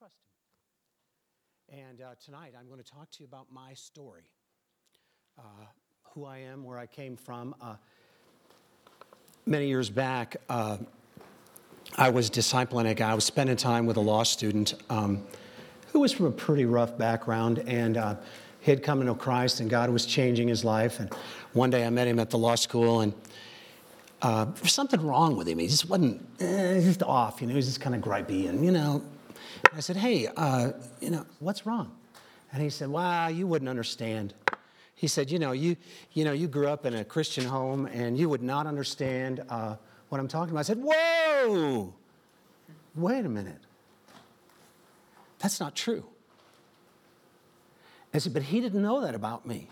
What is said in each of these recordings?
trust Him. And uh, tonight I'm going to talk to you about my story uh, who I am, where I came from. Uh, many years back, uh, I was discipling a guy, I was spending time with a law student um, who was from a pretty rough background. And uh, he had come to know Christ, and God was changing his life. And one day I met him at the law school, and uh, was something wrong with him. He just wasn't, eh, just off, you know, he was just kind of gripey. And, you know, I said, hey, uh, you know, what's wrong? And he said, well, you wouldn't understand. He said, you know, you, you know, you grew up in a Christian home and you would not understand uh, what I'm talking about. I said, whoa, wait a minute. That's not true. I said, but he didn't know that about me.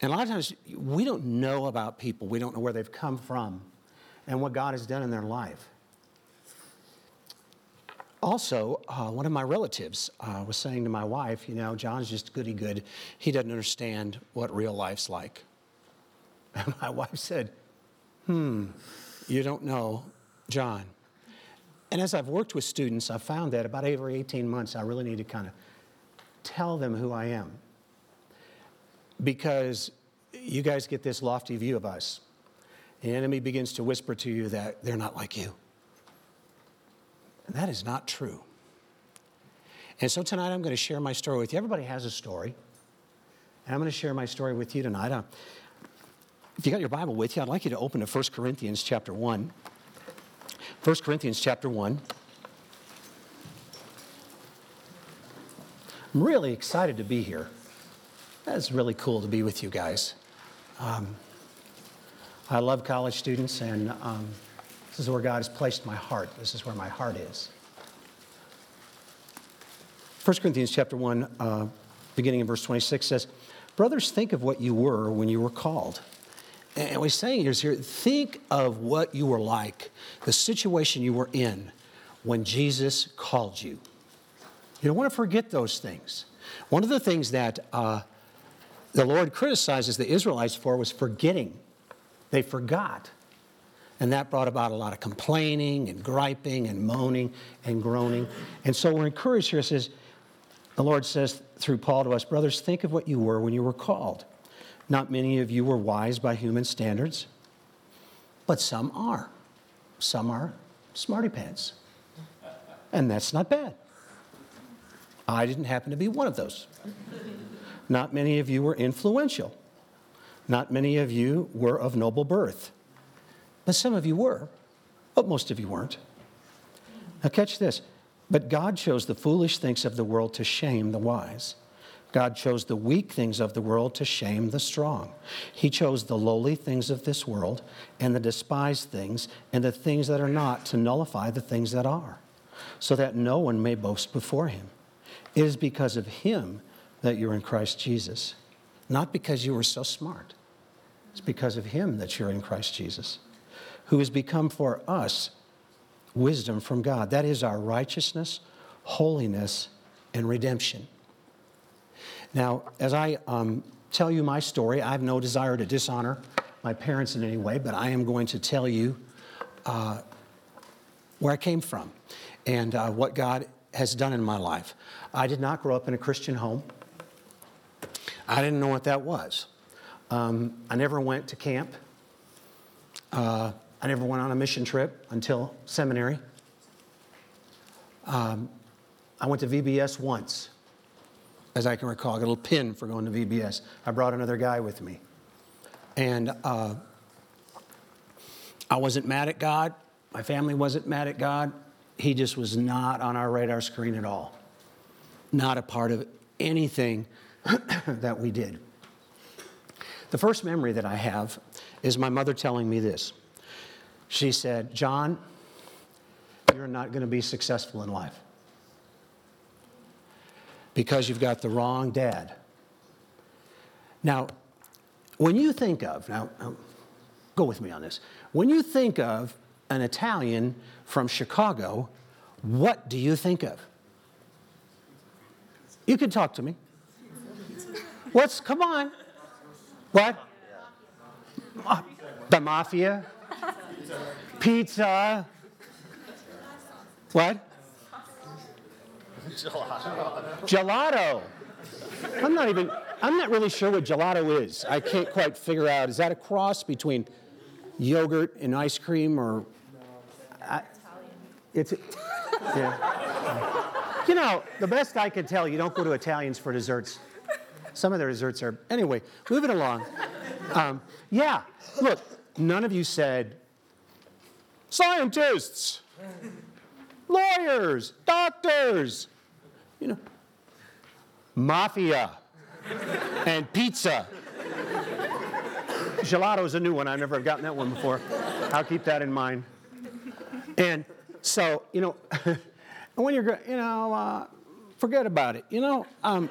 And a lot of times we don't know about people, we don't know where they've come from and what God has done in their life. Also, uh, one of my relatives uh, was saying to my wife, you know, John's just goody good. He doesn't understand what real life's like. And my wife said, hmm, you don't know John. And as I've worked with students, I've found that about every 18 months, I really need to kind of tell them who I am. Because you guys get this lofty view of us. The enemy begins to whisper to you that they're not like you. And that is not true. And so tonight I'm going to share my story with you. Everybody has a story. And I'm going to share my story with you tonight. Uh, if you got your Bible with you, I'd like you to open to 1 Corinthians chapter 1. 1 Corinthians chapter 1. I'm really excited to be here. That's really cool to be with you guys. Um, I love college students, and um, this is where God has placed my heart. This is where my heart is. 1 Corinthians chapter 1, uh, beginning in verse 26 says, Brothers, think of what you were when you were called. And what he's saying is here, think of what you were like, the situation you were in when Jesus called you. You don't want to forget those things. One of the things that uh, the Lord criticizes the Israelites for was forgetting. They forgot. And that brought about a lot of complaining and griping and moaning and groaning. And so we're encouraged here. It says, the Lord says through Paul to us, brothers, think of what you were when you were called. Not many of you were wise by human standards, but some are. Some are smarty pants. And that's not bad. I didn't happen to be one of those. Not many of you were influential. Not many of you were of noble birth. But some of you were, but most of you weren't. Now, catch this. But God chose the foolish things of the world to shame the wise. God chose the weak things of the world to shame the strong. He chose the lowly things of this world and the despised things and the things that are not to nullify the things that are, so that no one may boast before him. It is because of him that you're in Christ Jesus, not because you were so smart. It's because of him that you're in Christ Jesus, who has become for us wisdom from God. That is our righteousness, holiness, and redemption. Now, as I um, tell you my story, I have no desire to dishonor my parents in any way, but I am going to tell you uh, where I came from and uh, what God has done in my life. I did not grow up in a Christian home. I didn't know what that was. Um, I never went to camp. Uh, I never went on a mission trip until seminary. Um, I went to VBS once, as I can recall. I got a little pin for going to VBS. I brought another guy with me. And uh, I wasn't mad at God. My family wasn't mad at God. He just was not on our radar screen at all. Not a part of anything that we did. The first memory that I have is my mother telling me this. She said, John, you're not going to be successful in life because you've got the wrong dad. Now, when you think of, now, go with me on this. When you think of an Italian from Chicago, what do you think of? You can talk to me. What's, come on. What? The mafia? Pizza? What? Gelato. Gelato. I'm not even, I'm not really sure what gelato is. I can't quite figure out. Is that a cross between yogurt and ice cream or? I, it's, yeah. You know, the best I can tell, you don't go to Italians for desserts. Some of their desserts are, anyway, moving along. Um, yeah, look, none of you said scientists, lawyers, doctors, you know, mafia, and pizza. Gelato is a new one. I never have gotten that one before. I'll keep that in mind. And so, you know, when you're, you know, uh, forget about it. You know, um,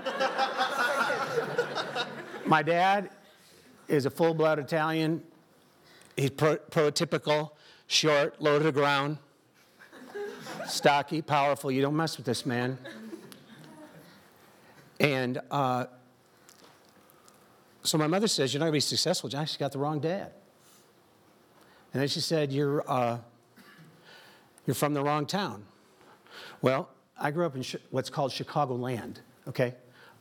my dad is a full blood Italian. He's pro- prototypical, short, low to the ground, stocky, powerful. You don't mess with this man. And uh, so my mother says, You're not going to be successful, John. She's got the wrong dad. And then she said, You're, uh, you're from the wrong town. Well, I grew up in what's called Chicagoland, okay?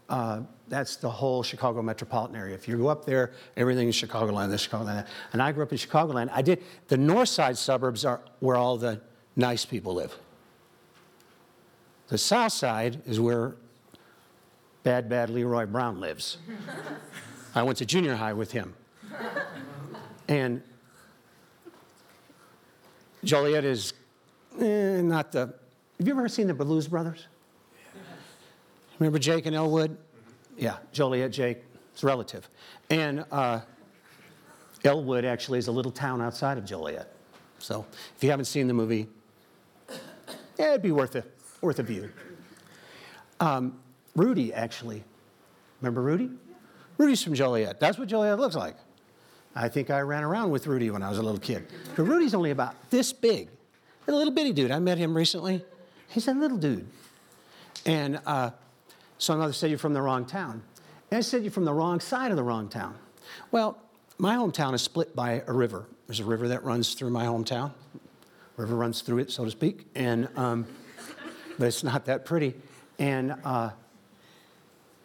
Uh, that's the whole Chicago metropolitan area. If you go up there, everything is Chicagoland, this Chicagoland. And I grew up in Chicagoland. I did, the north side suburbs are where all the nice people live. The south side is where bad, bad Leroy Brown lives. I went to junior high with him. And Joliet is eh, not the. Have you ever seen the Blues Brothers? Remember Jake and Elwood? Yeah, Joliet, Jake, it's relative. And uh, Elwood actually is a little town outside of Joliet. So if you haven't seen the movie, yeah, it'd be worth a, worth a view. Um, Rudy, actually. Remember Rudy? Rudy's from Joliet. That's what Joliet looks like. I think I ran around with Rudy when I was a little kid. But Rudy's only about this big. A little bitty dude. I met him recently. He's a little dude. And uh, so my mother said, You're from the wrong town. And I said, You're from the wrong side of the wrong town. Well, my hometown is split by a river. There's a river that runs through my hometown. River runs through it, so to speak. And, um, but it's not that pretty. And uh,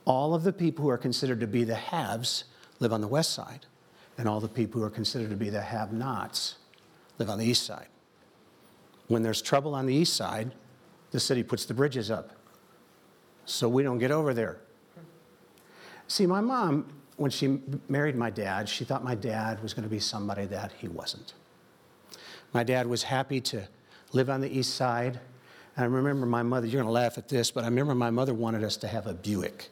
all of the people who are considered to be the haves live on the west side, and all the people who are considered to be the have nots live on the east side. When there's trouble on the east side, the city puts the bridges up so we don't get over there. See, my mom, when she married my dad, she thought my dad was going to be somebody that he wasn't. My dad was happy to live on the east side. And I remember my mother, you're going to laugh at this, but I remember my mother wanted us to have a Buick.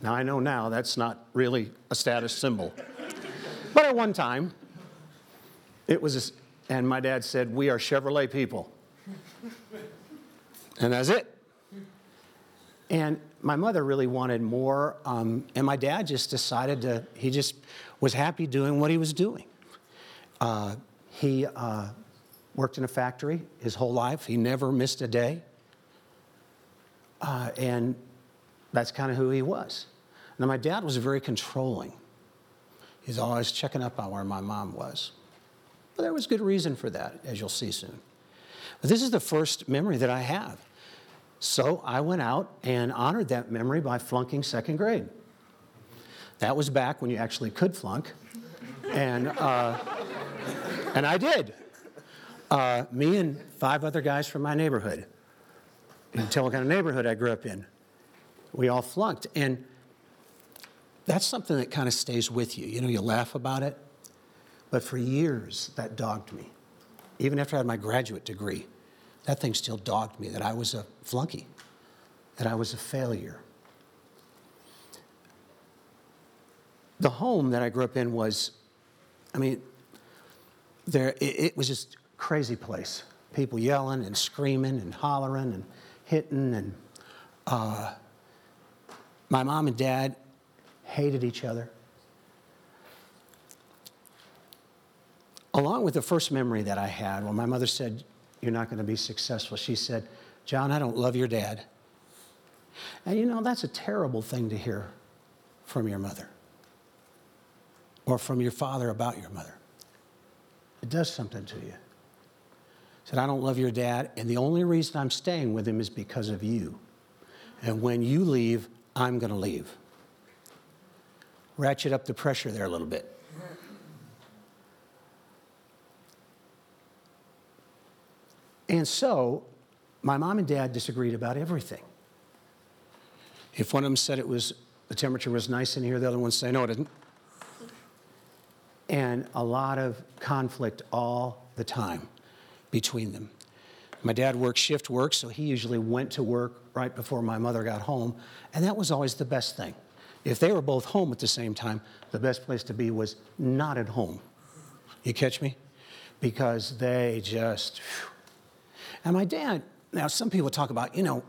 Now, I know now that's not really a status symbol. But at one time, it was, a, and my dad said, We are Chevrolet people. And that's it. And my mother really wanted more, um, and my dad just decided to, he just was happy doing what he was doing. Uh, he uh, worked in a factory his whole life, he never missed a day. Uh, and that's kind of who he was. Now, my dad was very controlling. He's always checking up on where my mom was. But there was good reason for that, as you'll see soon. But this is the first memory that I have. So I went out and honored that memory by flunking second grade. That was back when you actually could flunk. And, uh, and I did. Uh, me and five other guys from my neighborhood. You can tell what kind of neighborhood I grew up in we all flunked. And that's something that kind of stays with you. You know, you laugh about it. But for years, that dogged me. Even after I had my graduate degree, that thing still dogged me that I was a flunky, that I was a failure. The home that I grew up in was, I mean, there, it, it was just crazy place. People yelling and screaming and hollering and hitting and uh, my mom and dad hated each other. Along with the first memory that I had, when my mother said, You're not going to be successful, she said, John, I don't love your dad. And you know, that's a terrible thing to hear from your mother or from your father about your mother. It does something to you. Said, I don't love your dad, and the only reason I'm staying with him is because of you. And when you leave, I'm going to leave. Ratchet up the pressure there a little bit. And so, my mom and dad disagreed about everything. If one of them said it was the temperature was nice in here, the other one say no, it isn't. And a lot of conflict all the time between them. My dad worked shift work, so he usually went to work right before my mother got home, and that was always the best thing. If they were both home at the same time, the best place to be was not at home. You catch me? Because they just. And my dad, now some people talk about, you know,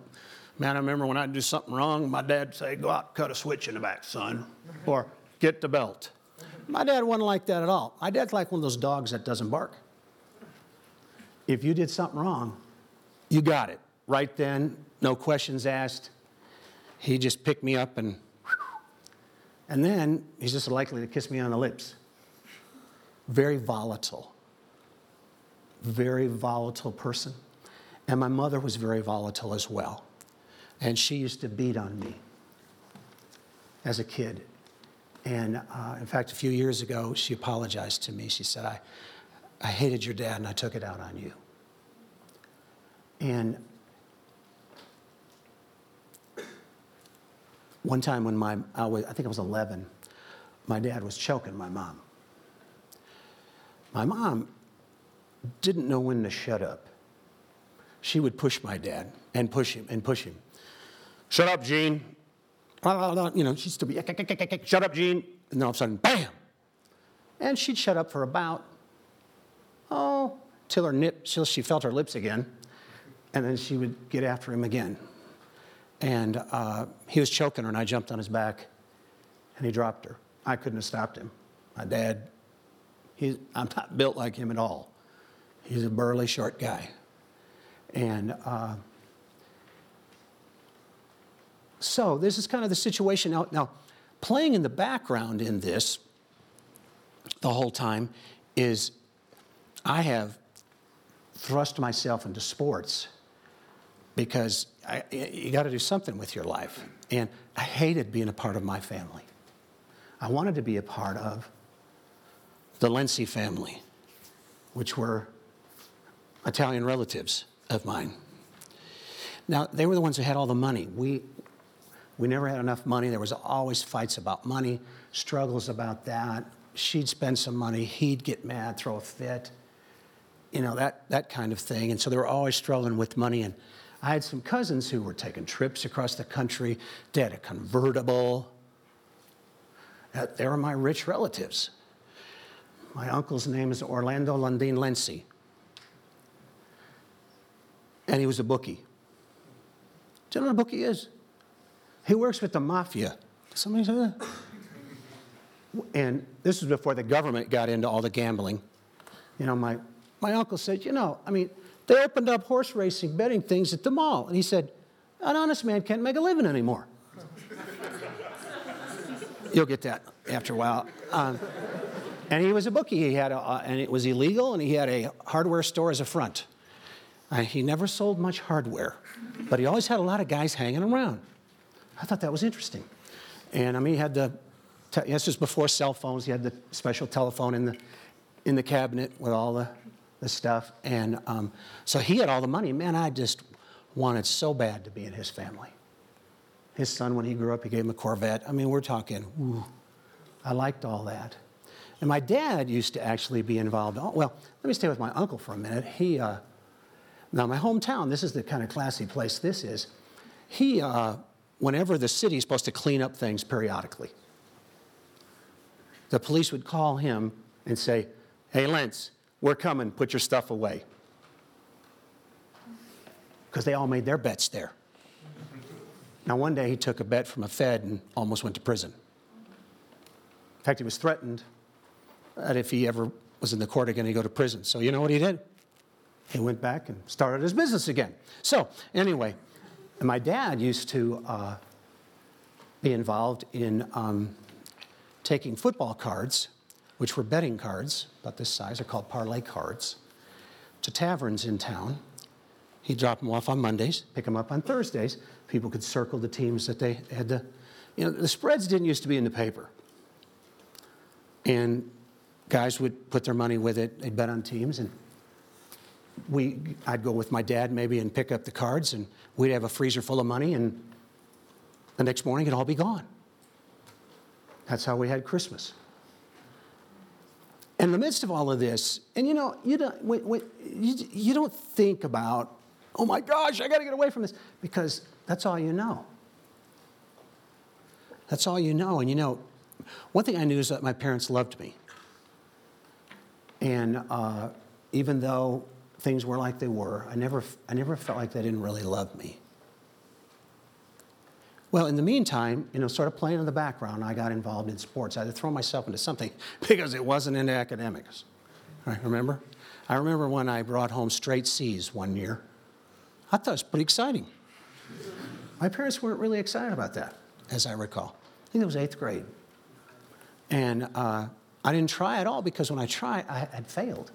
man, I remember when I'd do something wrong, my dad'd say, go out, cut a switch in the back, son, or get the belt. My dad wasn't like that at all. My dad's like one of those dogs that doesn't bark. If you did something wrong, you got it. Right then, no questions asked. He just picked me up and, and then he's just likely to kiss me on the lips. Very volatile. Very volatile person. And my mother was very volatile as well. And she used to beat on me as a kid. And uh, in fact, a few years ago, she apologized to me. She said, I, I hated your dad and I took it out on you. And one time when my, I, was, I think I was 11, my dad was choking my mom. My mom didn't know when to shut up. She would push my dad and push him and push him. Shut up, Gene. You know, she'd still be, shut up, Gene. And then all of a sudden, bam. And she'd shut up for about, oh, till her nip, till she felt her lips again. And then she would get after him again. And uh, he was choking her, and I jumped on his back, and he dropped her. I couldn't have stopped him. My dad, he's, I'm not built like him at all. He's a burly, short guy. And uh, so this is kind of the situation. Now, now, playing in the background in this the whole time is I have thrust myself into sports because I, you got to do something with your life. And I hated being a part of my family. I wanted to be a part of the Lency family, which were Italian relatives of mine. Now, they were the ones who had all the money. We, we never had enough money. There was always fights about money, struggles about that. She'd spend some money, he'd get mad, throw a fit, you know, that, that kind of thing. And so they were always struggling with money. And I had some cousins who were taking trips across the country. They had a convertible. They were my rich relatives. My uncle's name is Orlando Lundin Lency and he was a bookie. Do you know what a bookie is? He works with the mafia. Somebody say that? And this was before the government got into all the gambling. You know, my, my uncle said, you know, I mean, they opened up horse racing, betting things at the mall. And he said, an honest man can't make a living anymore. You'll get that after a while. Um, and he was a bookie. He had a, uh, and it was illegal, and he had a hardware store as a front. Uh, he never sold much hardware, but he always had a lot of guys hanging around. I thought that was interesting. And I mean, he had the, te- this was before cell phones, he had the special telephone in the, in the cabinet with all the, the stuff. And um, so he had all the money. Man, I just wanted so bad to be in his family. His son, when he grew up, he gave him a Corvette. I mean, we're talking, ooh, I liked all that. And my dad used to actually be involved. Well, let me stay with my uncle for a minute. He, uh, now, my hometown, this is the kind of classy place this is. He, uh, whenever the city is supposed to clean up things periodically, the police would call him and say, Hey, Lentz, we're coming, put your stuff away. Because they all made their bets there. Now, one day he took a bet from a Fed and almost went to prison. In fact, he was threatened that if he ever was in the court again, he'd go to prison. So, you know what he did? He went back and started his business again. So, anyway, my dad used to uh, be involved in um, taking football cards, which were betting cards, about this size, are called parlay cards, to taverns in town He'd drop them off on Mondays, pick them up on Thursdays. People could circle the teams that they had to, you know, the spreads didn't used to be in the paper. And guys would put their money with it, they'd bet on teams, and we, I'd go with my dad maybe and pick up the cards, and we'd have a freezer full of money, and the next morning it'd all be gone. That's how we had Christmas. In the midst of all of this, and you know, you don't, when, when, you, you don't think about, oh my gosh, I got to get away from this, because that's all you know. That's all you know. And you know, one thing I knew is that my parents loved me. And uh, even though things were like they were, I never, I never felt like they didn't really love me. Well, in the meantime, you know, sort of playing in the background, I got involved in sports. I had to throw myself into something because it wasn't into academics. Right, remember? I remember when I brought home straight C's one year. I thought it was pretty exciting. My parents weren't really excited about that, as I recall. I think it was eighth grade. And uh, I didn't try at all because when I tried, I had failed.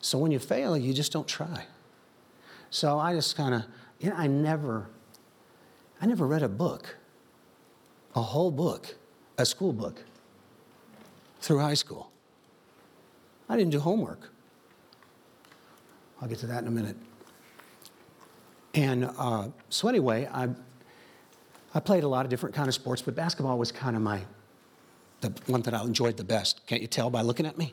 So when you fail, you just don't try. So I just kind of, you know, I never I never read a book, a whole book, a school book, through high school. I didn't do homework. I'll get to that in a minute. And uh, so anyway, I, I played a lot of different kind of sports, but basketball was kind of my, the one that I enjoyed the best. Can't you tell by looking at me?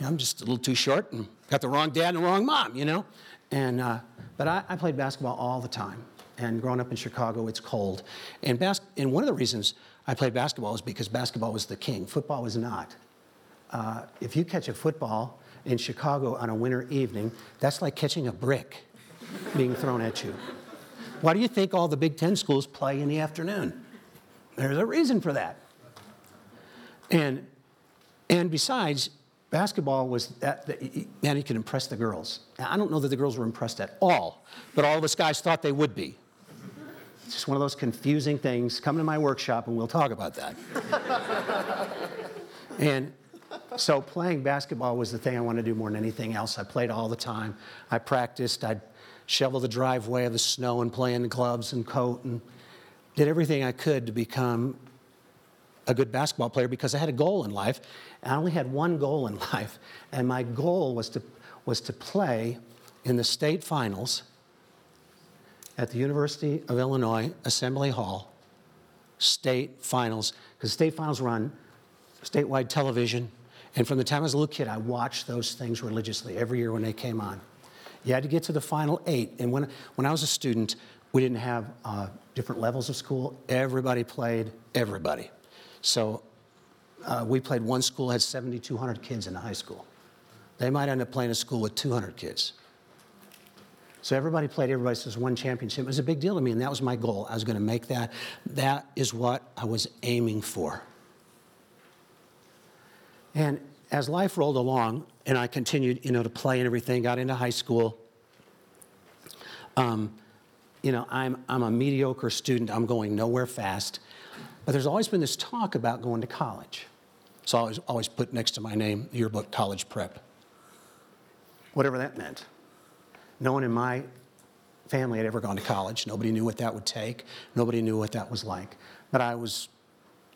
I'm just a little too short and got the wrong dad and the wrong mom, you know? And, uh, but I, I, played basketball all the time. And growing up in Chicago, it's cold. And, bas- and one of the reasons I played basketball is because basketball was the king. Football was not. Uh, if you catch a football in Chicago on a winter evening, that's like catching a brick being thrown at you. Why do you think all the Big Ten schools play in the afternoon? There's a reason for that. And, and besides, basketball was that, that man, he could impress the girls. I don't know that the girls were impressed at all, but all of us guys thought they would be. It's just one of those confusing things. Come to my workshop and we'll talk about that. and so playing basketball was the thing I wanted to do more than anything else. I played all the time. I practiced. I'd shovel the driveway of the snow and play in the gloves and coat and did everything I could to become a good basketball player because I had a goal in life. I only had one goal in life, and my goal was to, was to play in the state finals at the University of Illinois Assembly Hall, state finals, because state finals run statewide television. And from the time I was a little kid, I watched those things religiously every year when they came on. You had to get to the final eight. And when, when I was a student, we didn't have uh, different levels of school. Everybody played everybody. So uh, we played one school had 7,200 kids in the high school. They might end up playing a school with 200 kids. So everybody played everybody says one championship. It was a big deal to me, and that was my goal. I was going to make that. That is what I was aiming for. And as life rolled along, and I continued, you know, to play and everything, got into high school. Um, you know, I'm, I'm a mediocre student. I'm going nowhere fast. But there's always been this talk about going to college. So I always, put next to my name, yearbook, college prep. Whatever that meant. No one in my family had ever gone to college. Nobody knew what that would take. Nobody knew what that was like. But I was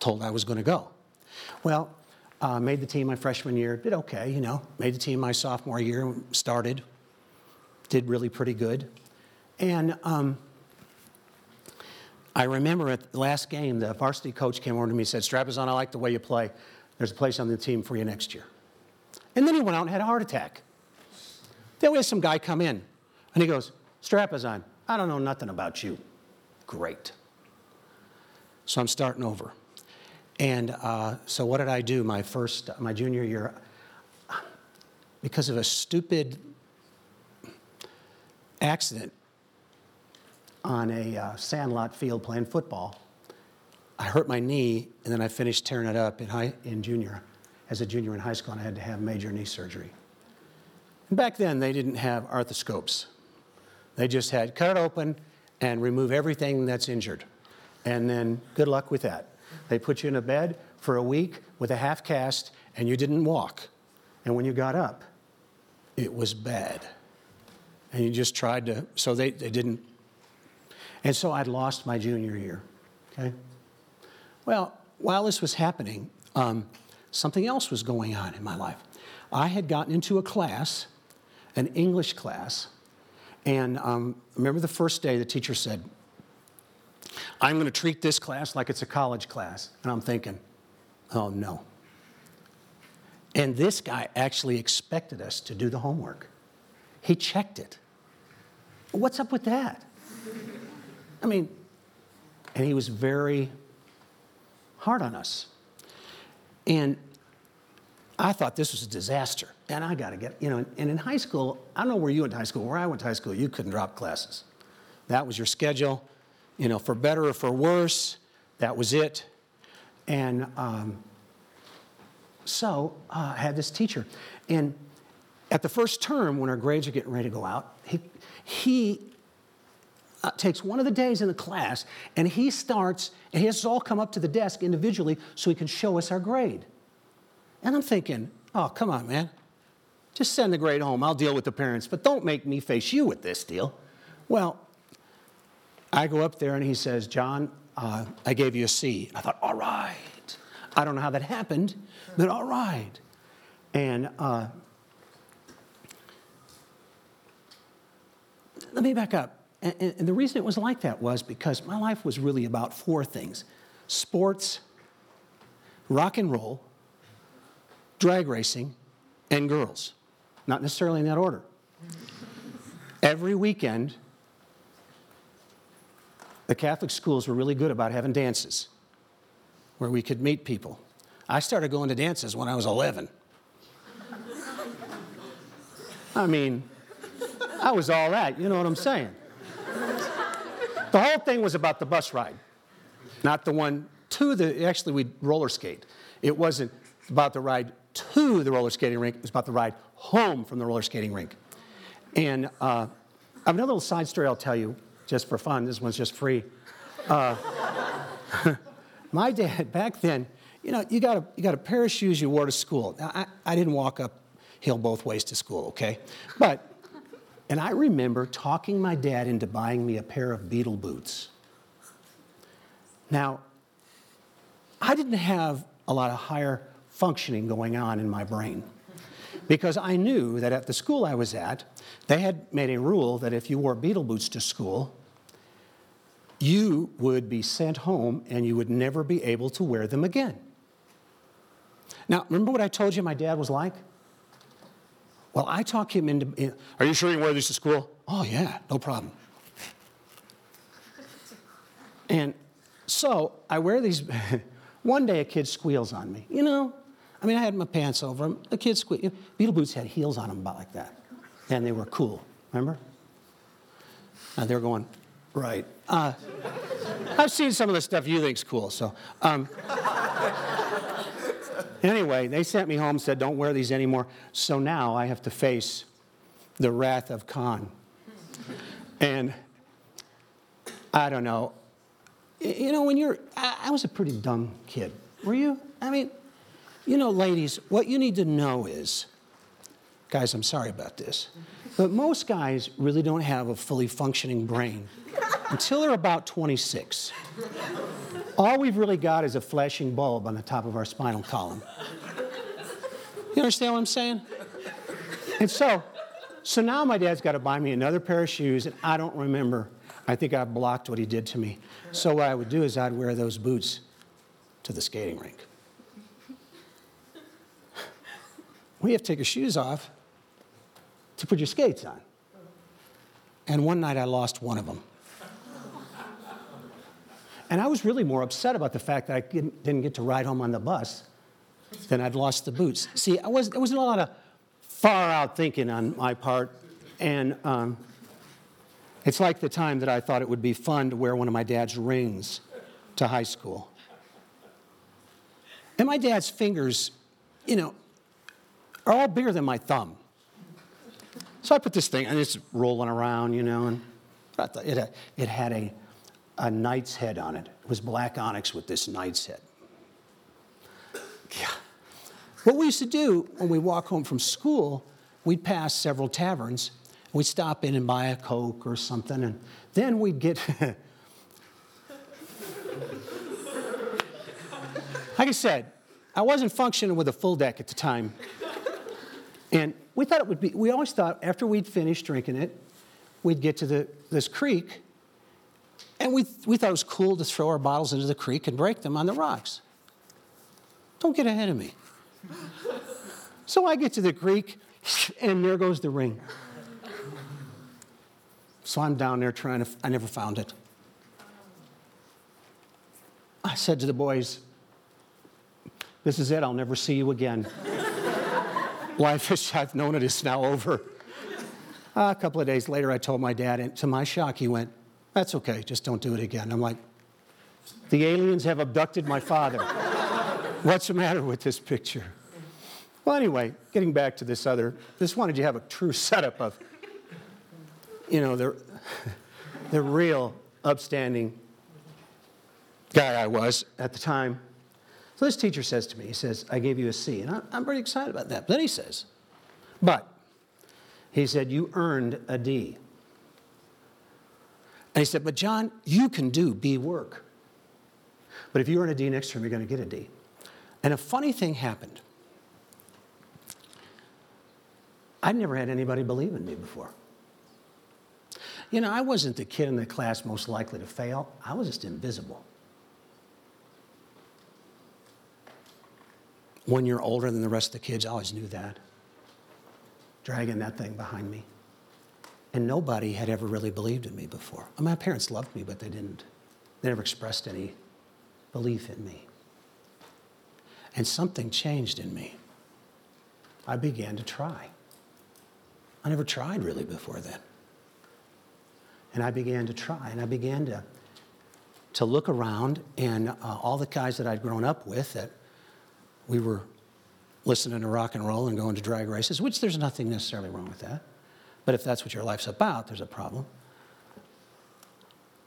told I was going to go. Well, uh, made the team my freshman year, did okay, you know. Made the team my sophomore year, started, did really pretty good. And um, I remember at the last game, the varsity coach came over to me and said, Strapazon, I like the way you play. There's a place on the team for you next year. And then he went out and had a heart attack. Then we had some guy come in, and he goes, Strapazon, I don't know nothing about you. Great. So I'm starting over. And uh, so what did I do my first, my junior year? Because of a stupid accident, on a uh, sandlot field playing football. I hurt my knee, and then I finished tearing it up in, high, in junior, as a junior in high school, and I had to have major knee surgery. And back then, they didn't have arthroscopes. They just had cut it open and remove everything that's injured. And then good luck with that. They put you in a bed for a week with a half cast, and you didn't walk. And when you got up, it was bad. And you just tried to, so they, they didn't. And so I'd lost my junior year, okay? Well, while this was happening, um, something else was going on in my life. I had gotten into a class, an English class, and um, remember the first day the teacher said, I'm going to treat this class like it's a college class. And I'm thinking, oh no. And this guy actually expected us to do the homework. He checked it. What's up with that? I mean, and he was very hard on us. And I thought this was a disaster. And I got to get, you know, and in high school, I don't know where you went to high school. Where I went to high school, you couldn't drop classes. That was your schedule, you know, for better or for worse, that was it. And um, so uh, I had this teacher. And at the first term, when our grades are getting ready to go out, he, he uh, takes one of the days in the class and he starts, and he has us all come up to the desk individually so he can show us our grade. And I'm thinking, oh, come on, man. Just send the grade home. I'll deal with the parents, but don't make me face you with this deal. Well, I go up there and he says, John, uh, I gave you a C. I thought, all right. I don't know how that happened, but all right. And uh, let me back up. And, and, the reason it was like that was because my life was really about four things sports, rock and roll, drag racing, and girls. Not necessarily in that order. Every weekend, the Catholic schools were really good about having dances where we could meet people. I started going to dances when I was 11. I mean, I was all that, you know what I'm saying? The whole thing was about the bus ride, not the one to the, actually, we roller skate. It wasn't about the ride to the roller skating rink, it was about the ride home from the roller skating rink. And uh, I have another little side story I'll tell you just for fun. This one's just free. Uh, my dad, back then, you know, you got, a, you got a pair of shoes you wore to school. Now, I, I didn't walk uphill both ways to school, okay? But, and I remember talking my dad into buying me a pair of Beatle boots. Now, I didn't have a lot of higher functioning going on in my brain. Because I knew that at the school I was at, they had made a rule that if you wore Beatle boots to school, you would be sent home and you would never be able to wear them again. Now, remember what I told you my dad was like? Well, I talk him into. Are you sure you wear these to school? Oh, yeah, no problem. and so I wear these. One day a kid squeals on me. You know, I mean, I had my pants over them. The kids squeal. Beatle boots had heels on them about like that. And they were cool, remember? And they were going, right. Uh, I've seen some of the stuff you think's cool, so. Um, anyway, they sent me home, said, don't wear these anymore. So now I have to face the wrath of Khan. And I don't know. You know, when you're, I was a pretty dumb kid. Were you? I mean, you know, ladies, what you need to know is, guys, I'm sorry about this, but most guys really don't have a fully functioning brain until they're about 26. All we've really got is a flashing bulb on the top of our spinal column. You understand what I'm saying? And so, so now my dad's got to buy me another pair of shoes, and I don't remember. I think I blocked what he did to me. So what I would do is I'd wear those boots to the skating rink. We have to take your shoes off to put your skates on. And one night I lost one of them. And I was really more upset about the fact that I didn't get to ride home on the bus than I'd lost the boots. See, I was, there wasn't a lot of far out thinking on my part. And um, it's like the time that I thought it would be fun to wear one of my dad's rings to high school. And my dad's fingers, you know, are all bigger than my thumb. So I put this thing, and it's rolling around, you know, and it, it had a, a knight's head on it. It was black onyx with this knight's head. Yeah. What we used to do when we walk home from school, we'd pass several taverns, We'd stop in and buy a Coke or something, and then we'd get. like I said, I wasn't functioning with a full deck at the time. And we thought it would be, we always thought after we'd finished drinking it, we'd get to the, this creek, and we, we thought it was cool to throw our bottles into the creek and break them on the rocks. Don't get ahead of me. so I get to the creek, and there goes the ring. So I'm down there trying to, I never found it. I said to the boys, This is it, I'll never see you again. Life as I've known it is now over. A couple of days later, I told my dad, and to my shock, he went, That's okay, just don't do it again. I'm like, The aliens have abducted my father. What's the matter with this picture? Well, anyway, getting back to this other, this wanted you to have a true setup of you know, the, the real upstanding guy I was at the time. So this teacher says to me, he says, I gave you a C. And I'm pretty excited about that. But then he says, but he said, you earned a D. And he said, but John, you can do B work. But if you earn a D next term, you're going to get a D. And a funny thing happened. I'd never had anybody believe in me before. You know, I wasn't the kid in the class most likely to fail, I was just invisible. One year older than the rest of the kids, I always knew that. Dragging that thing behind me. And nobody had ever really believed in me before. My parents loved me, but they didn't. They never expressed any belief in me. And something changed in me. I began to try. I never tried really before then. And I began to try, and I began to, to look around, and uh, all the guys that I'd grown up with that we were listening to rock and roll and going to drag races, which there's nothing necessarily wrong with that. But if that's what your life's about, there's a problem.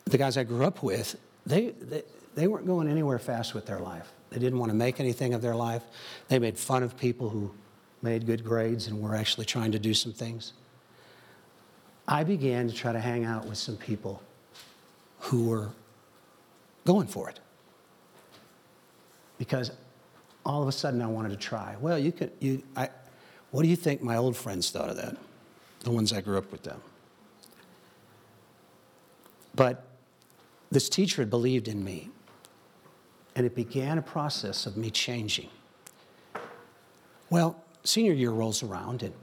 The guys I grew up with, they, they, they weren't going anywhere fast with their life. They didn't want to make anything of their life. They made fun of people who made good grades and were actually trying to do some things. I began to try to hang out with some people who were going for it. Because all of a sudden I wanted to try. Well, you could, you, I, what do you think my old friends thought of that? The ones I grew up with them. But this teacher had believed in me, and it began a process of me changing. Well, senior year rolls around, and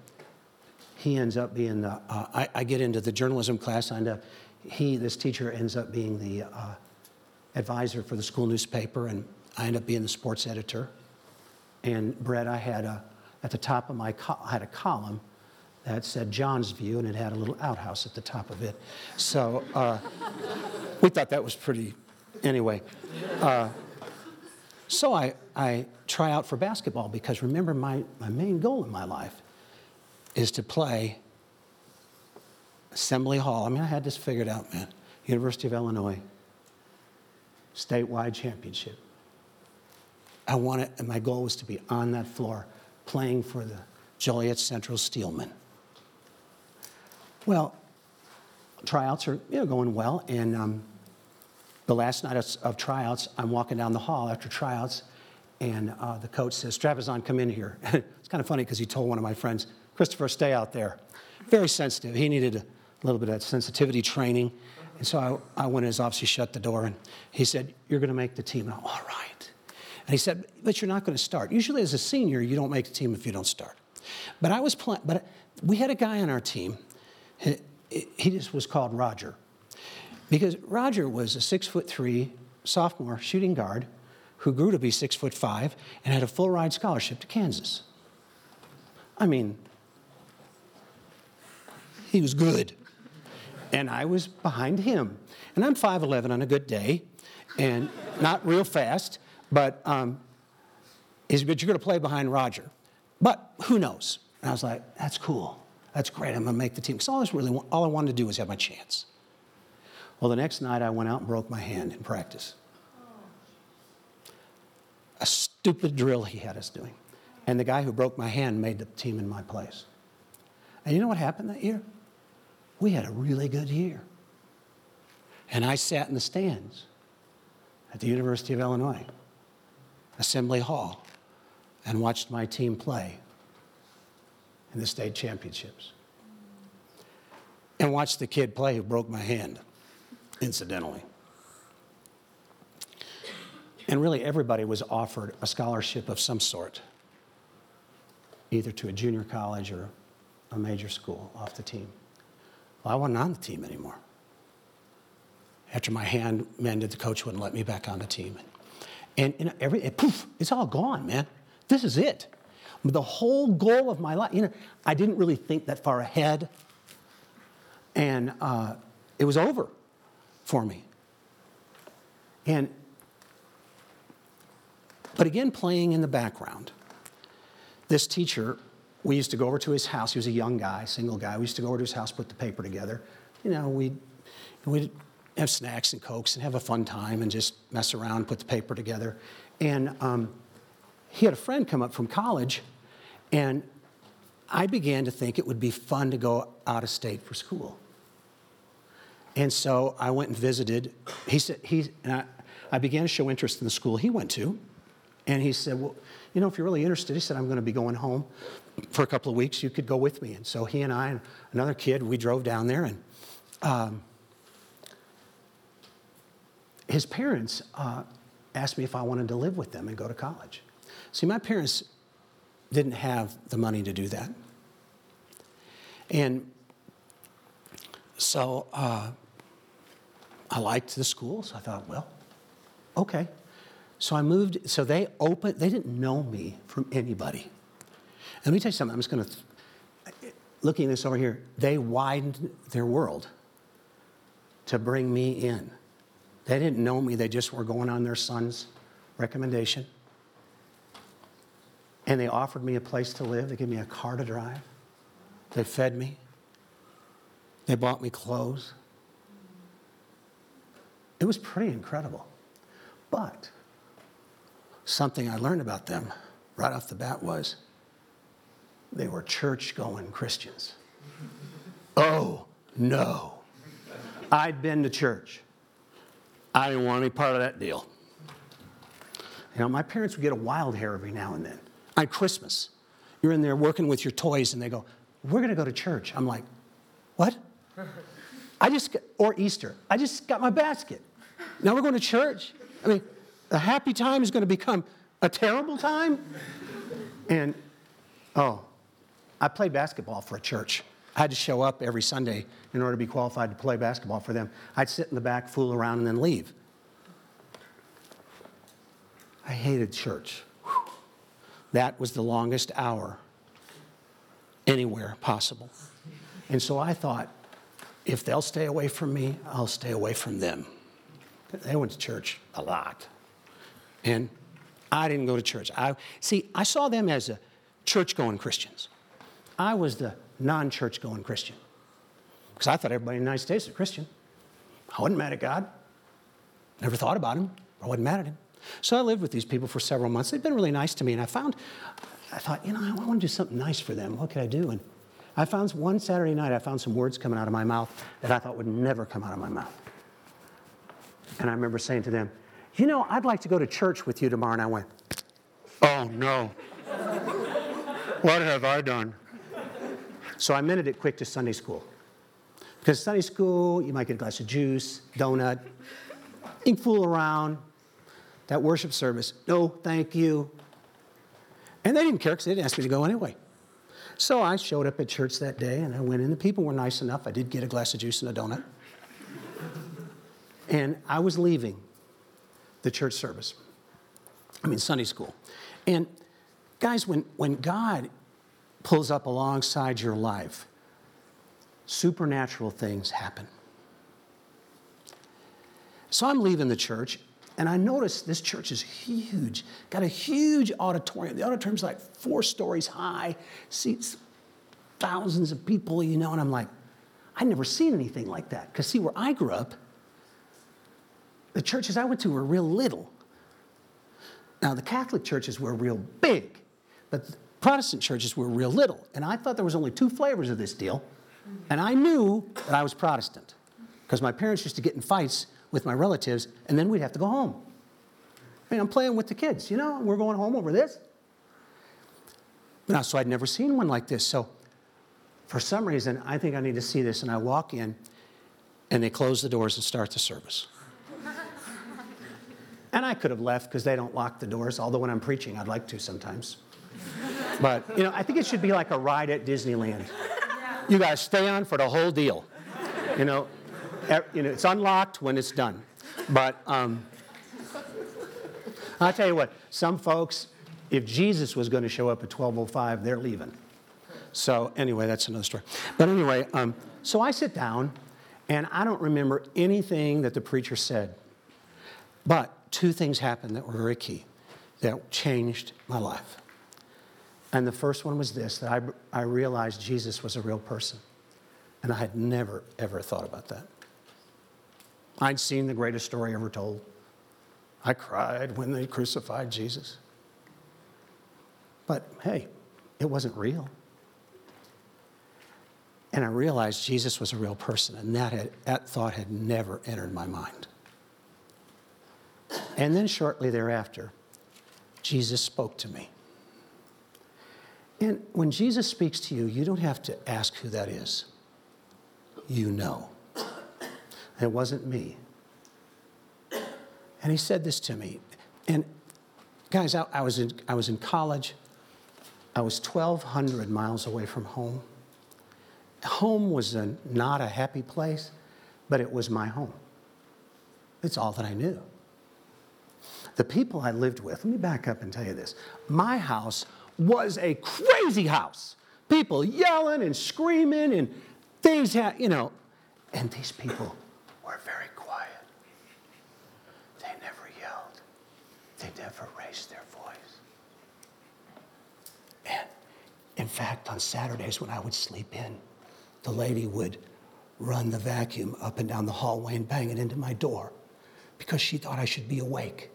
he ends up being the, uh, I, I, get into the journalism class, and uh, he, this teacher, ends up being the uh, advisor for the school newspaper, and I end up being the sports editor. And Brett, I had a, at the top of my, co- I had a column that said John's View, and it had a little outhouse at the top of it. So uh, we thought that was pretty, anyway. Uh, so I, I try out for basketball because remember, my, my main goal in my life is to play Assembly Hall. I mean, I had this figured out, man. University of Illinois, statewide championship. I wanted, and my goal was to be on that floor playing for the Joliet Central Steelmen. Well, tryouts are you know, going well, and um, the last night of, of, tryouts, I'm walking down the hall after tryouts, and uh, the coach says, Strapazon, come in here. it's kind of funny because he told one of my friends, Christopher, stay out there. Very sensitive. He needed a little bit of sensitivity training. And so I, I went in his office, he shut the door, and he said, You're going to make the team. And I'm, all right. And he said, But you're not going to start. Usually, as a senior, you don't make the team if you don't start. But I was playing, but we had a guy on our team, he, just was called Roger. Because Roger was a six foot three sophomore shooting guard who grew to be six foot five and had a full ride scholarship to Kansas. I mean, he was good. And I was behind him. And I'm 5'11 on a good day, and not real fast, but um, good. You're going to play behind Roger. But who knows? And I was like, that's cool. That's great. I'm going to make the team. Because all, I really, all I wanted to do was have my chance. Well, the next night I went out and broke my hand in practice. A stupid drill he had us doing. And the guy who broke my hand made the team in my place. And you know what happened that year? we had a really good year. And I sat in the stands at the University of Illinois, Assembly Hall, and watched my team play in the state championships. And watched the kid play who broke my hand, incidentally. And really, everybody was offered a scholarship of some sort, either to a junior college or a major school off the team. Well, I wasn't on the team anymore. After my hand mended, the coach wouldn't let me back on the team. And, and every, poof, it's all gone, man. This is it. The whole goal of my life, you know, I didn't really think that far ahead. And uh, it was over for me. And, but again, playing in the background, this teacher, we used to go over to his house. He was a young guy, single guy. We used to go over to his house, put the paper together. You know, we'd, we'd have snacks and cokes and have a fun time and just mess around, put the paper together. And um, he had a friend come up from college, and I began to think it would be fun to go out of state for school. And so I went and visited. He said, he, I, I began to show interest in the school he went to. And he said, Well, you know, if you're really interested, he said, I'm going to be going home for a couple of weeks. You could go with me. And so he and I and another kid, we drove down there. And um, his parents uh, asked me if I wanted to live with them and go to college. See, my parents didn't have the money to do that. And so uh, I liked the school, so I thought, well, okay. So I moved, so they opened, they didn't know me from anybody. And let me tell you something, I'm just gonna, looking at this over here, they widened their world to bring me in. They didn't know me, they just were going on their son's recommendation. And they offered me a place to live. They gave me a car to drive. They fed me. They bought me clothes. It was pretty incredible. But something I learned about them right off the bat was they were church going Christians. Oh, no. I'd been to church. I didn't want any part of that deal. You know, my parents would get a wild hair every now and then on Christmas. You're in there working with your toys, and they go, We're going to go to church. I'm like, What? I just, got, or Easter, I just got my basket. Now we're going to church. I mean, a happy time is going to become a terrible time. And, oh, I played basketball for a church. I had to show up every Sunday in order to be qualified to play basketball for them. I'd sit in the back, fool around, and then leave. I hated church. That was the longest hour anywhere possible. And so I thought, if they'll stay away from me, I'll stay away from them. They went to church a lot. And I didn't go to church. I, see, I saw them as a church going Christians. I was the non church going Christian. Because I thought everybody in the United States was a Christian. I wasn't mad at God. Never thought about him. I wasn't mad at him. So I lived with these people for several months. They've been really nice to me. And I found, I thought, you know, I want to do something nice for them. What could I do? And I found one Saturday night, I found some words coming out of my mouth that I thought would never come out of my mouth. And I remember saying to them, you know, I'd like to go to church with you tomorrow. And I went, oh no. what have I done? So I minute it quick to Sunday school. Because Sunday school, you might get a glass of juice, donut, you can fool around. That worship service, no, thank you. And they didn't care because they didn't ask me to go anyway. So I showed up at church that day and I went in. The people were nice enough. I did get a glass of juice and a donut. and I was leaving the church service, I mean, Sunday school. And guys, when, when God pulls up alongside your life, supernatural things happen. So I'm leaving the church, and I notice this church is huge, got a huge auditorium. The auditorium's like four stories high, seats thousands of people, you know, and I'm like, I'd never seen anything like that. Because, see, where I grew up, the churches I went to were real little. Now, the Catholic churches were real big, but Protestant churches were real little. And I thought there was only two flavors of this deal And I knew that I was Protestant because my parents used to get in fights with my relatives, and then we'd have to go home. I mean, I'm playing with the kids, you know, we're going home over this. Now, so I'd never seen one like this. So for some reason, I think I need to see this, and I walk in, and they close the doors and start the service. and I could have left because they don't lock the doors, although when I'm preaching, I'd like to sometimes. But, you know, I think it should be like a ride at Disneyland. You guys stay on for the whole deal. You know, you know it's unlocked when it's done. But um, I'll tell you what, some folks, if Jesus was going to show up at 1205, they're leaving. So anyway, that's another story. But anyway, um, so I sit down, and I don't remember anything that the preacher said. But two things happened that were very key that changed my life. And the first one was this that I, I realized Jesus was a real person. And I had never, ever thought about that. I'd seen the greatest story ever told. I cried when they crucified Jesus. But hey, it wasn't real. And I realized Jesus was a real person, and that, had, that thought had never entered my mind. And then shortly thereafter, Jesus spoke to me. And when Jesus speaks to you, you don't have to ask who that is. You know. It wasn't me. And he said this to me. And guys, I, I, was, in, I was in college. I was 1,200 miles away from home. Home was a, not a happy place, but it was my home. It's all that I knew. The people I lived with, let me back up and tell you this. My house was a crazy house. People yelling and screaming and things, ha- you know. And these people were very quiet. They never yelled, they never raised their voice. And in fact, on Saturdays when I would sleep in, the lady would run the vacuum up and down the hallway and bang it into my door because she thought I should be awake.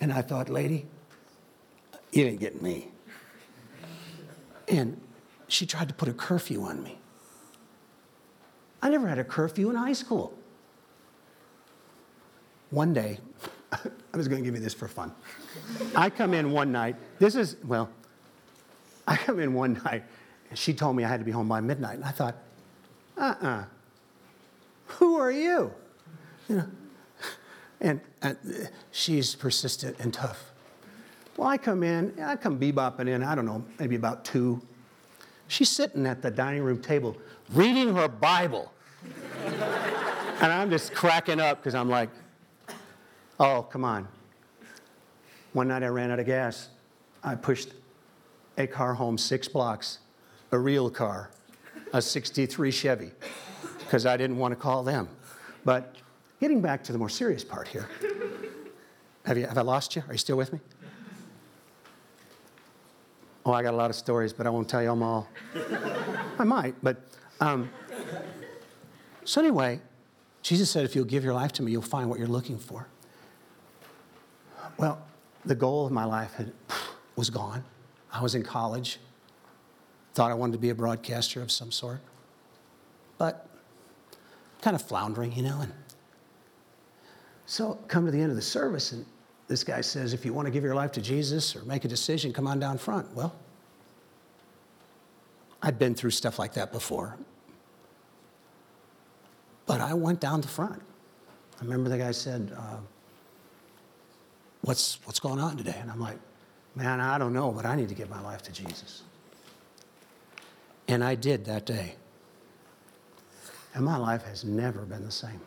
And I thought, lady, you didn't get me. And she tried to put a curfew on me. I never had a curfew in high school. One day, I was going to give you this for fun. I come in one night. This is, well, I come in one night, and she told me I had to be home by midnight. And I thought, uh uh-uh. uh Who are you? You know, and, and she's persistent and tough. Well, I come in, I come bebopping in, I don't know, maybe about two. She's sitting at the dining room table reading her Bible. and I'm just cracking up because I'm like, oh, come on. One night I ran out of gas. I pushed a car home six blocks, a real car, a 63 Chevy, because I didn't want to call them. But getting back to the more serious part here, have, you, have I lost you? Are you still with me? Oh, I got a lot of stories, but I won't tell you them all. I might, but. Um, so, anyway, Jesus said, if you'll give your life to me, you'll find what you're looking for. Well, the goal of my life had, was gone. I was in college, thought I wanted to be a broadcaster of some sort, but kind of floundering, you know. And so, come to the end of the service, and this guy says, if you want to give your life to Jesus or make a decision, come on down front. Well, I'd been through stuff like that before. But I went down the front. I remember the guy said, uh, what's, what's going on today? And I'm like, man, I don't know, but I need to give my life to Jesus. And I did that day. And my life has never been the same.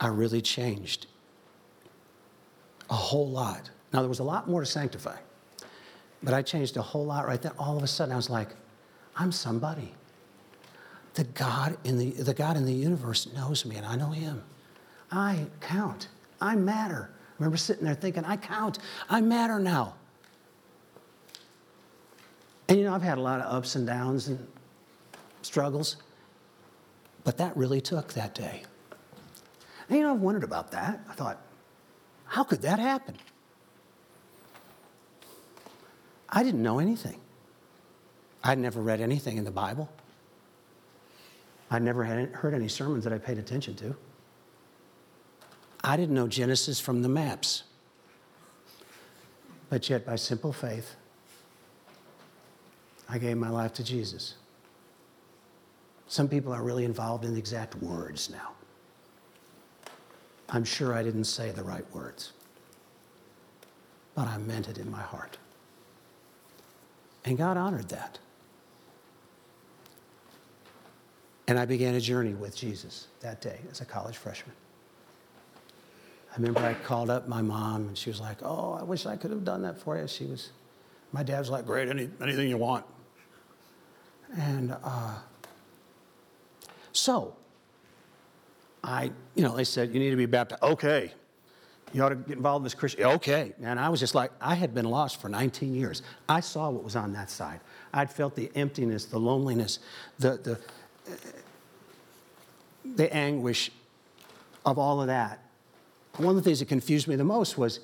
I really changed a whole lot. Now, there was a lot more to sanctify, but I changed a whole lot right then. All of a sudden, I was like, I'm somebody. The God in the, the God in the universe knows me, and I know him. I count. I matter. I remember sitting there thinking, I count. I matter now. And you know, I've had a lot of ups and downs and struggles, but that really took that day. And you know, I've wondered about that. I thought, how could that happen? I didn't know anything. I'd never read anything in the Bible. I'd never had, heard any sermons that I paid attention to. I didn't know Genesis from the maps. But yet, by simple faith, I gave my life to Jesus. Some people are really involved in the exact words now. I'm sure I didn't say the right words, but I meant it in my heart. And God honored that. And I began a journey with Jesus that day as a college freshman. I remember I called up my mom and she was like, Oh, I wish I could have done that for you. She was, my dad was like, Great, any, anything you want. And uh, so, I, you know, they said, You need to be baptized. Okay. You ought to get involved in this Christian. Okay. And I was just like, I had been lost for 19 years. I saw what was on that side. I'd felt the emptiness, the loneliness, the, the, the anguish of all of that. One of the things that confused me the most was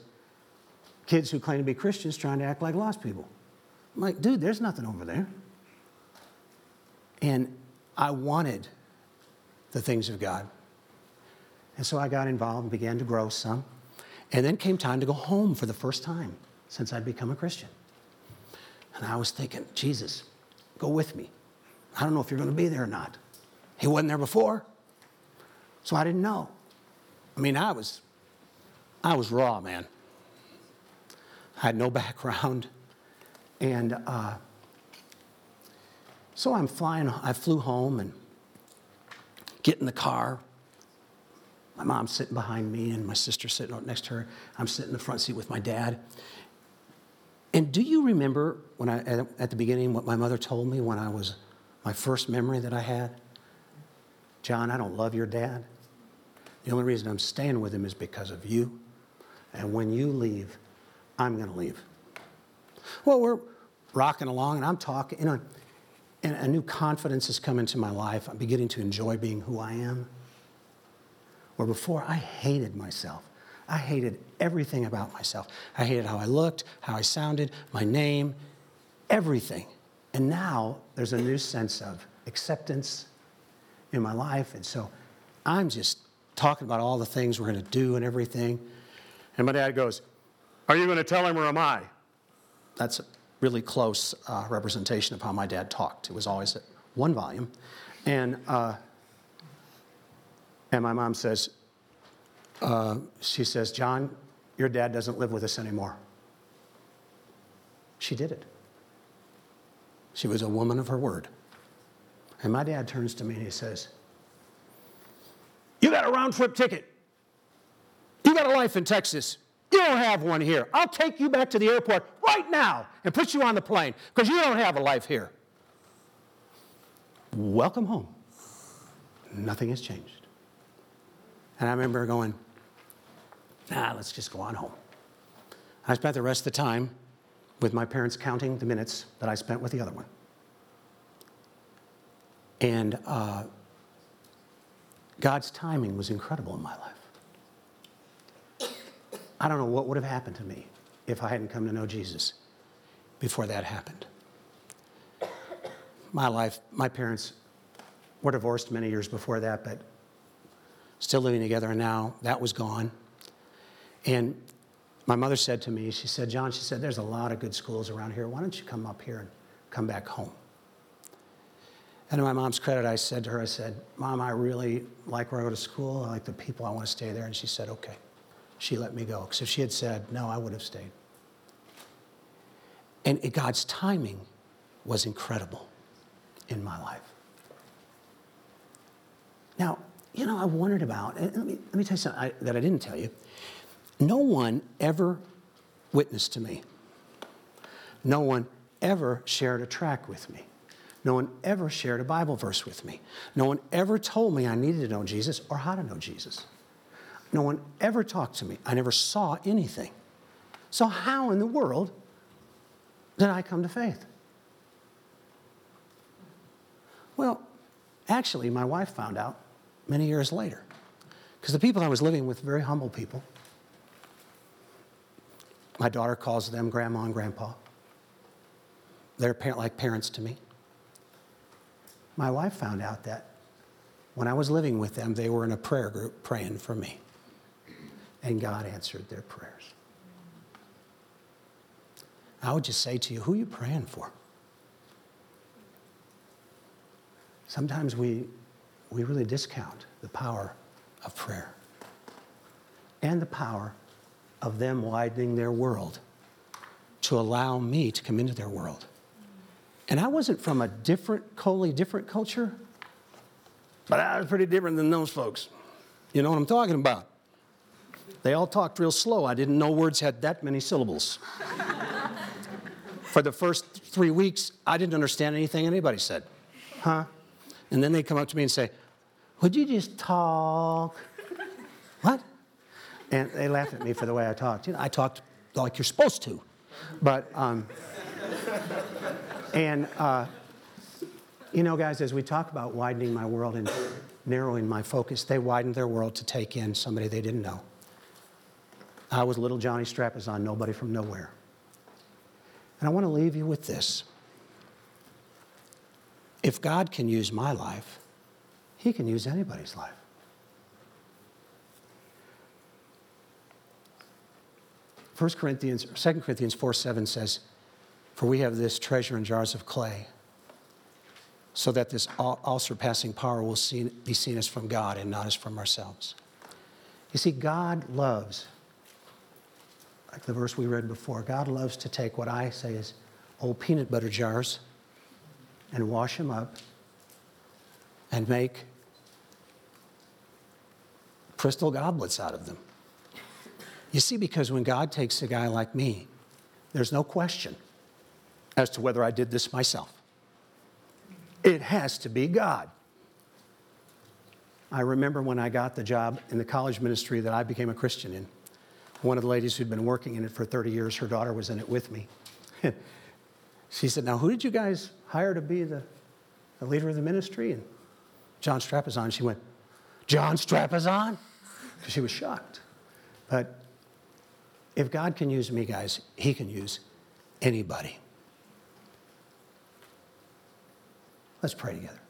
kids who claim to be Christians trying to act like lost people. I'm like, dude, there's nothing over there. And I wanted the things of God. And so I got involved and began to grow some. And then came time to go home for the first time since I'd become a Christian. And I was thinking, Jesus, go with me. I don't know if you're going to be there or not. He wasn't there before. So I didn't know. I mean, I was I was raw, man. I had no background. And uh, so I'm flying, I flew home and get in the car. My mom's sitting behind me and my sister sitting next to her. I'm sitting in the front seat with my dad. And do you remember when I, at the beginning, what my mother told me when I was, my first memory that I had? John, I don't love your dad. The only reason I'm staying with him is because of you. And when you leave, I'm going to leave. Well, we're rocking along and I'm talking, you know, and a new confidence has come into my life. I'm beginning to enjoy being who I am. Where before I hated myself. I hated everything about myself. I hated how I looked, how I sounded, my name, everything. And now there's a new sense of acceptance in my life. And so I'm just talking about all the things we're going to do and everything. And my dad goes, Are you going to tell him or am I? That's a really close uh, representation of how my dad talked. It was always at one volume. And, uh, and my mom says, uh, She says, John, your dad doesn't live with us anymore. She did it. She was a woman of her word. And my dad turns to me and he says, You got a round trip ticket. You got a life in Texas. You don't have one here. I'll take you back to the airport right now and put you on the plane because you don't have a life here. Welcome home. Nothing has changed. And I remember going, nah, let's just go on home. I spent the rest of the time with my parents counting the minutes that I spent with the other one. And uh, God's timing was incredible in my life. I don't know what would have happened to me if I hadn't come to know Jesus before that happened. My life, my parents were divorced many years before that, but still living together, and now that was gone. And my mother said to me, she said, John, she said, there's a lot of good schools around here. Why don't you come up here and come back home? And to my mom's credit, I said to her, I said, Mom, I really like where I go to school. I like the people. I want to stay there. And she said, okay. She let me go. Because if she had said no, I would have stayed. And God's timing was incredible in my life. Now, you know, I wondered about, let me, let me tell you something I, that I didn't tell you. No one ever witnessed to me. No one ever shared a track with me. No one ever shared a Bible verse with me. No one ever told me I needed to know Jesus or how to know Jesus. No one ever talked to me. I never saw anything. So, how in the world did I come to faith? Well, actually, my wife found out many years later. Because the people I was living with, very humble people. My daughter calls them grandma and grandpa. They're like parents to me. My wife found out that when I was living with them, they were in a prayer group praying for me. And God answered their prayers. I would just say to you, who are you praying for? Sometimes we, we really discount the power of prayer and the power of them widening their world to allow me to come into their world. And I wasn't from a different, totally different culture, but I was pretty different than those folks. You know what I'm talking about? They all talked real slow. I didn't know words had that many syllables. For the first three weeks, I didn't understand anything anybody said. Huh? And then they come up to me and say, Would you just talk? what? And they laughed at me for the way I talked. You know, I talked like you're supposed to. But, um, and, uh, you know, guys, as we talk about widening my world and narrowing my focus, they widened their world to take in somebody they didn't know. I was little Johnny Strapazon, nobody from nowhere. And I want to leave you with this. If God can use my life, He can use anybody's life. 1 Corinthians, 2 Corinthians 4 7 says, For we have this treasure in jars of clay, so that this all, all surpassing power will be seen as from God and not as from ourselves. You see, God loves, like the verse we read before, God loves to take what I say is old peanut butter jars and wash them up and make crystal goblets out of them. You see, because when God takes a guy like me, there's no question as to whether I did this myself. It has to be God. I remember when I got the job in the college ministry that I became a Christian in. One of the ladies who'd been working in it for 30 years, her daughter was in it with me. she said, Now, who did you guys hire to be the, the leader of the ministry? And John Strapazon. She went, John Strapazon? She was shocked. But if God can use me, guys, He can use anybody. Let's pray together.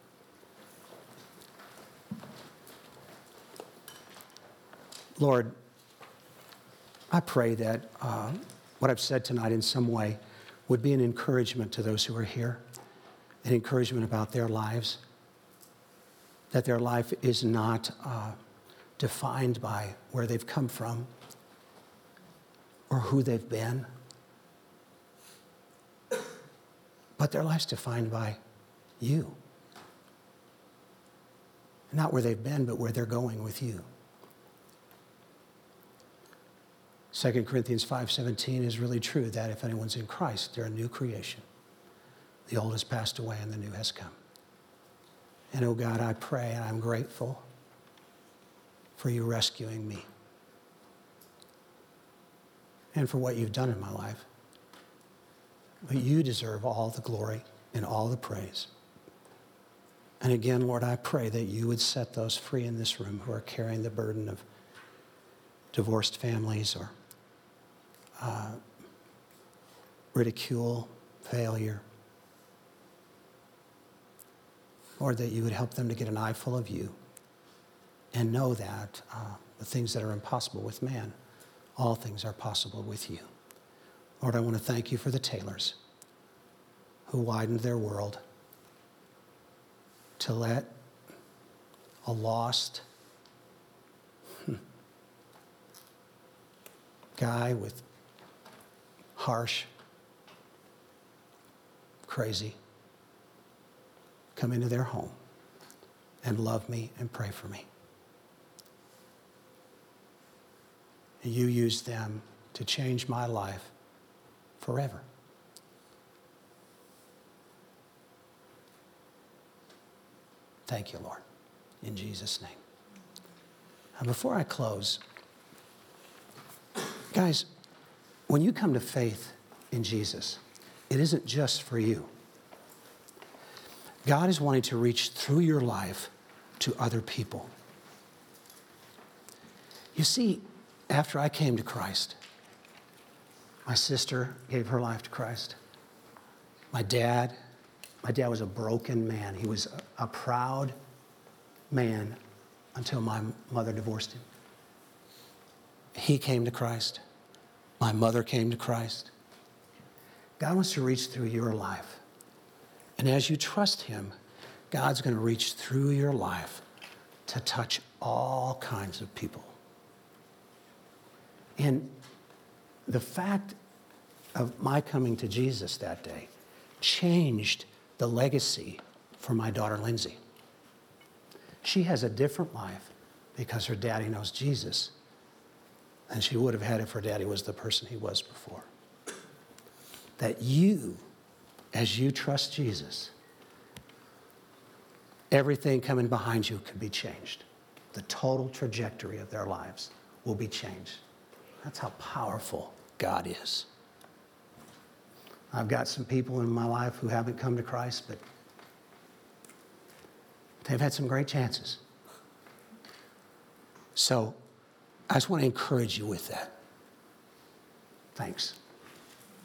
Lord, I pray that uh, what I've said tonight in some way would be an encouragement to those who are here, an encouragement about their lives, that their life is not uh, defined by where they've come from or who they've been, but their life's defined by you. Not where they've been, but where they're going with you. 2 Corinthians 5:17 is really true that if anyone's in Christ, they're a new creation. The old has passed away and the new has come. And oh God, I pray and I'm grateful for you rescuing me and for what you've done in my life. But you deserve all the glory and all the praise. And again, Lord, I pray that you would set those free in this room who are carrying the burden of divorced families or uh, ridicule, failure. Lord, that you would help them to get an eye full of you and know that uh, the things that are impossible with man all things are possible with you. Lord, I want to thank you for the Taylors who widened their world to let a lost guy with harsh, crazy, come into their home and love me and pray for me. And you used them to change my life forever. Thank you, Lord, in Jesus' name. And before I close, guys, when you come to faith in Jesus, it isn't just for you. God is wanting to reach through your life to other people. You see, after I came to Christ, my sister gave her life to Christ. My dad My dad was a broken man. He was a, proud man until my mother divorced him. He came to Christ. My mother came to Christ. God wants to reach through your life. And as you trust Him, God's going to reach through your life to touch all kinds of people. And the fact of my coming to Jesus that day changed the legacy for my daughter Lindsay. She has a different life because her daddy knows Jesus than she would have had if her daddy was the person he was before. That you, as you trust Jesus, everything coming behind you can be changed. The total trajectory of their lives will be changed. That's how powerful God is. I've got some people in my life who haven't come to Christ, but they've had some great chances. So I just want to encourage you with that. Thanks.